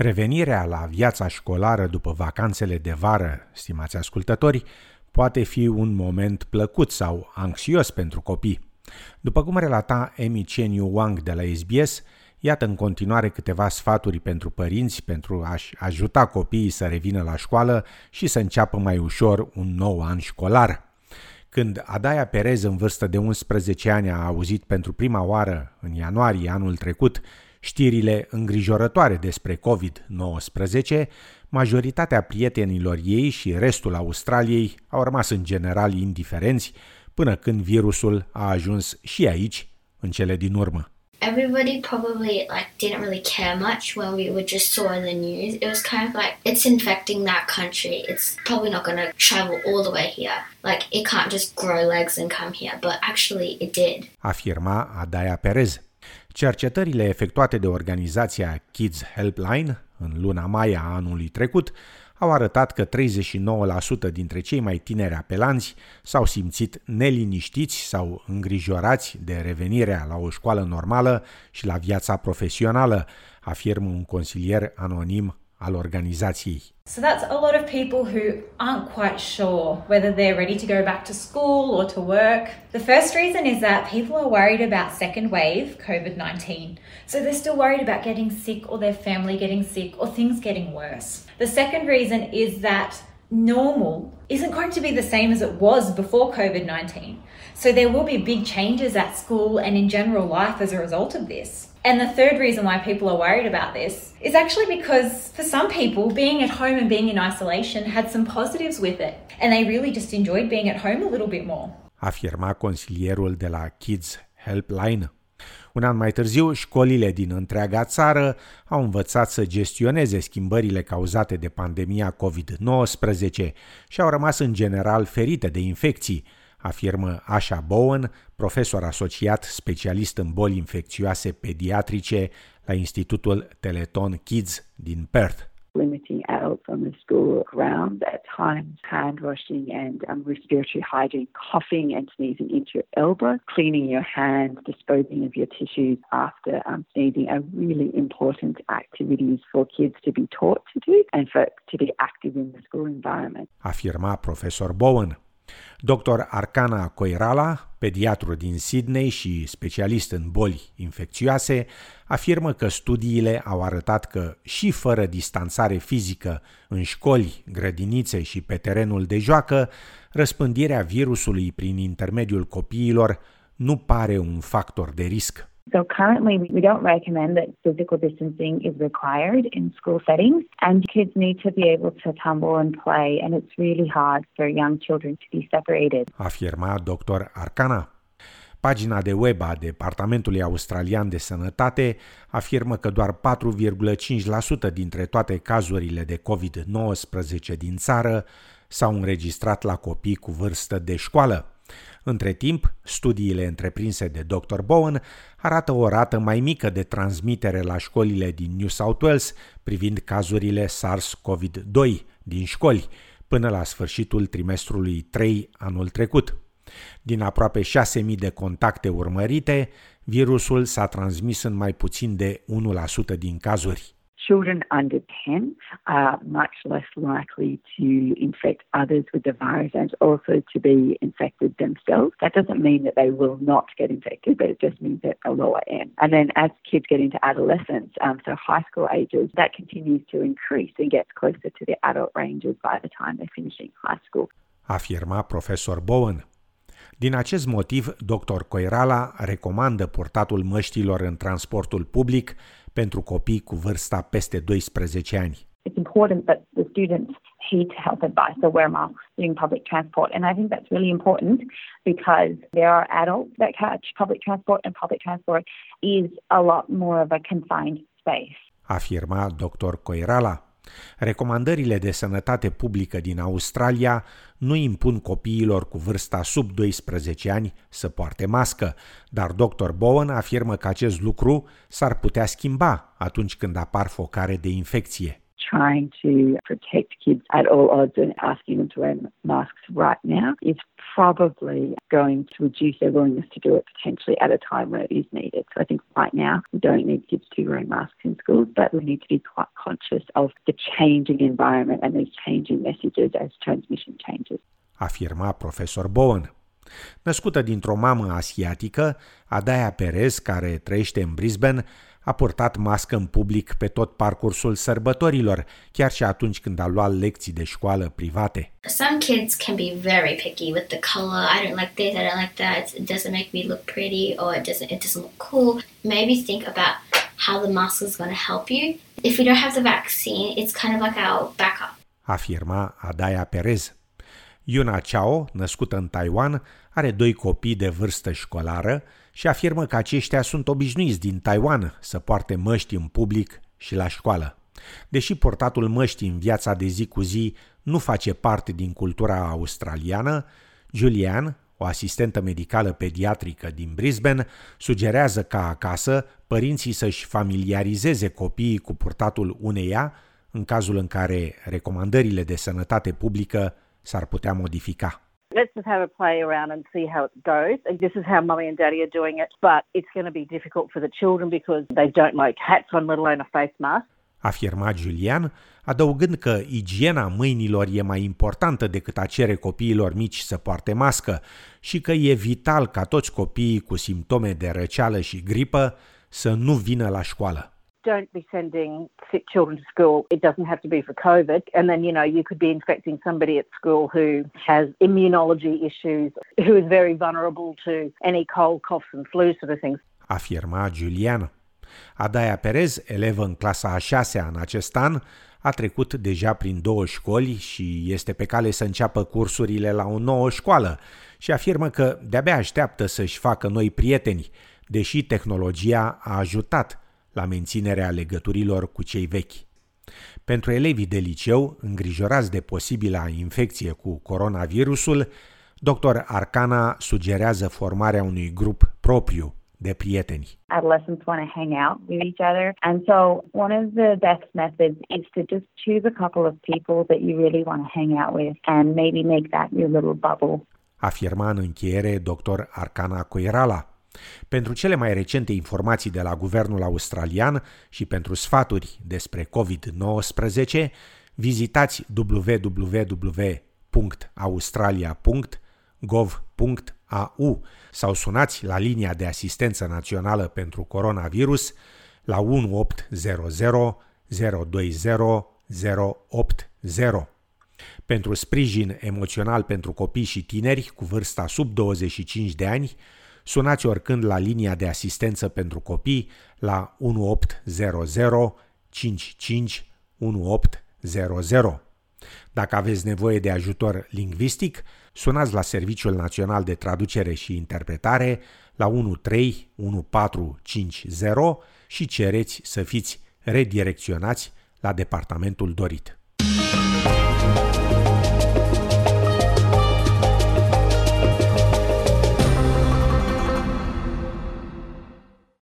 Revenirea la viața școlară după vacanțele de vară, stimați ascultători, poate fi un moment plăcut sau anxios pentru copii. După cum relata Emi Cheniu Wang de la SBS, iată în continuare câteva sfaturi pentru părinți pentru a-și ajuta copiii să revină la școală și să înceapă mai ușor un nou an școlar. Când Adaia Perez, în vârstă de 11 ani, a auzit pentru prima oară, în ianuarie anul trecut, știrile îngrijorătoare despre COVID-19, majoritatea prietenilor ei și restul Australiei au rămas în general indiferenți până când virusul a ajuns și aici, în cele din urmă. everybody probably like didn't really care much when we were just saw in the news. It was kind of like it's infecting that country. It's probably not going to travel all the way here. Like it can't just grow legs and come here, but actually it did. Afirma Adaya Perez. Cercetările efectuate de organizația Kids Helpline în luna mai a anului trecut au arătat că 39% dintre cei mai tineri apelanți s-au simțit neliniștiți sau îngrijorați de revenirea la o școală normală și la viața profesională, afirmă un consilier anonim al organizației. So that's a lot of people who aren't quite sure whether they're ready to go back to school or to work. The first reason is that people are worried about second wave COVID-19. So they're still worried about getting sick or their family getting sick or things getting worse. The second reason is that normal isn't going to be the same as it was before COVID 19. So there will be big changes at school and in general life as a result of this. And the third reason why people are worried about this is actually because for some people, being at home and being in isolation had some positives with it. And they really just enjoyed being at home a little bit more. Afirma consilierul de la Kids Helpline. Un an mai târziu, școlile din întreaga țară au învățat să gestioneze schimbările cauzate de pandemia COVID-19 și au rămas în general ferite de infecții, afirmă Asha Bowen, profesor asociat specialist în boli infecțioase pediatrice la Institutul Teleton Kids din Perth. limiting adults on the school grounds at times, hand washing and um, respiratory hygiene, coughing and sneezing into your elbow, cleaning your hands, disposing of your tissues after um, sneezing are really important activities for kids to be taught to do and for to be active in the school environment. Afirma profesor Bowen. Dr. Arcana Coirala, pediatru din Sydney și specialist în boli infecțioase, afirmă că studiile au arătat că și fără distanțare fizică în școli, grădinițe și pe terenul de joacă, răspândirea virusului prin intermediul copiilor nu pare un factor de risc. So currently, we don't recommend that physical distancing is required in school settings, and kids need to be able to tumble and play, and it's really hard for young children to be separated. Afirma Dr. Arcana. Pagina de web a Departamentului Australian de Sănătate afirmă că doar 4,5% dintre toate cazurile de COVID-19 din țară s-au înregistrat la copii cu vârstă de școală. Între timp, studiile întreprinse de Dr. Bowen arată o rată mai mică de transmitere la școlile din New South Wales privind cazurile SARS-CoV-2 din școli până la sfârșitul trimestrului 3 anul trecut. Din aproape 6.000 de contacte urmărite, virusul s-a transmis în mai puțin de 1% din cazuri. Children under 10 are much less likely to infect others with the virus and also to be infected themselves. That doesn't mean that they will not get infected, but it just means at a lower end. And then as kids get into adolescence, um, so high school ages, that continues to increase and gets closer to the adult ranges by the time they're finishing high school. Afirma profesor Bowen. Din acest motiv, dr. Coirala recomandă purtatul măștilor în transportul public pentru copii cu vârsta peste 12 ani. It's important that the students heed health advice, so wear masks during public transport. And I think that's really important because there are adults that catch public transport, and public transport is a lot more of a confined space. Afirma dr. Coirala. Recomandările de sănătate publică din Australia nu impun copiilor cu vârsta sub 12 ani să poarte mască, dar dr. Bowen afirmă că acest lucru s-ar putea schimba atunci când apar focare de infecție. Trying to protect kids at all odds and asking them to wear masks right now is probably going to reduce their willingness to do it potentially at a time where it is needed. So I think right now we don't need kids to be wearing masks in schools, but we need to be quite conscious of the changing environment and these changing messages as transmission changes. Afirma profesor Bowen. Născută dintr-o mamă asiatică, Adaya Perez, care trăiește în Brisbane, a purtat mască în public pe tot parcursul sărbătorilor, chiar și atunci când a luat lecții de școală private. Some kids can be very picky with the color. I don't like this, I don't like that. It doesn't make me look pretty or it doesn't it doesn't look cool. Maybe think about how the mask is going to help you. If we don't have the vaccine, it's kind of like our backup. Afirma Adaya Perez. Yuna Chao, născută în Taiwan, are doi copii de vârstă școlară și afirmă că aceștia sunt obișnuiți din Taiwan să poarte măști în public și la școală. Deși portatul măștii în viața de zi cu zi nu face parte din cultura australiană, Julian, o asistentă medicală pediatrică din Brisbane, sugerează ca acasă părinții să-și familiarizeze copiii cu purtatul uneia în cazul în care recomandările de sănătate publică s-ar putea modifica. Let's just have a play around and see how it goes. This is how mummy and daddy are doing it, but it's going to be difficult for the children because they don't like hats on, let alone a face mask. Afirma Julian, adăugând că igiena mâinilor e mai importantă decât a cere copiilor mici să poarte mască și că e vital ca toți copiii cu simptome de răceală și gripă să nu vină la școală don't be sending sick children to school. It doesn't have to be for COVID. And then, you know, you could be infecting somebody at school who has immunology issues, who is very vulnerable to any cold, coughs and flu sort of things. Afirma Julian. Adaia Perez, elevă în clasa a șasea în acest an, a trecut deja prin două școli și este pe cale să înceapă cursurile la o nouă școală și afirmă că de-abia așteaptă să-și facă noi prieteni, deși tehnologia a ajutat la menținerea legăturilor cu cei vechi. Pentru elevii de liceu, îngrijorați de posibila infecție cu coronavirusul, dr. Arcana sugerează formarea unui grup propriu de prieteni. Adolescents want to hang out with each other. And so one of the best methods is to just choose a couple of people that you really want to hang out with and maybe make that your little bubble. Afirma în încheiere dr. Arcana Coirala. Pentru cele mai recente informații de la guvernul australian și pentru sfaturi despre COVID-19, vizitați www.australia.gov.au sau sunați la linia de asistență națională pentru coronavirus la 1800 020 080. Pentru sprijin emoțional pentru copii și tineri cu vârsta sub 25 de ani, Sunați oricând la linia de asistență pentru copii la 1800 55 1800. Dacă aveți nevoie de ajutor lingvistic, sunați la Serviciul Național de Traducere și Interpretare la 131450 și cereți să fiți redirecționați la departamentul dorit.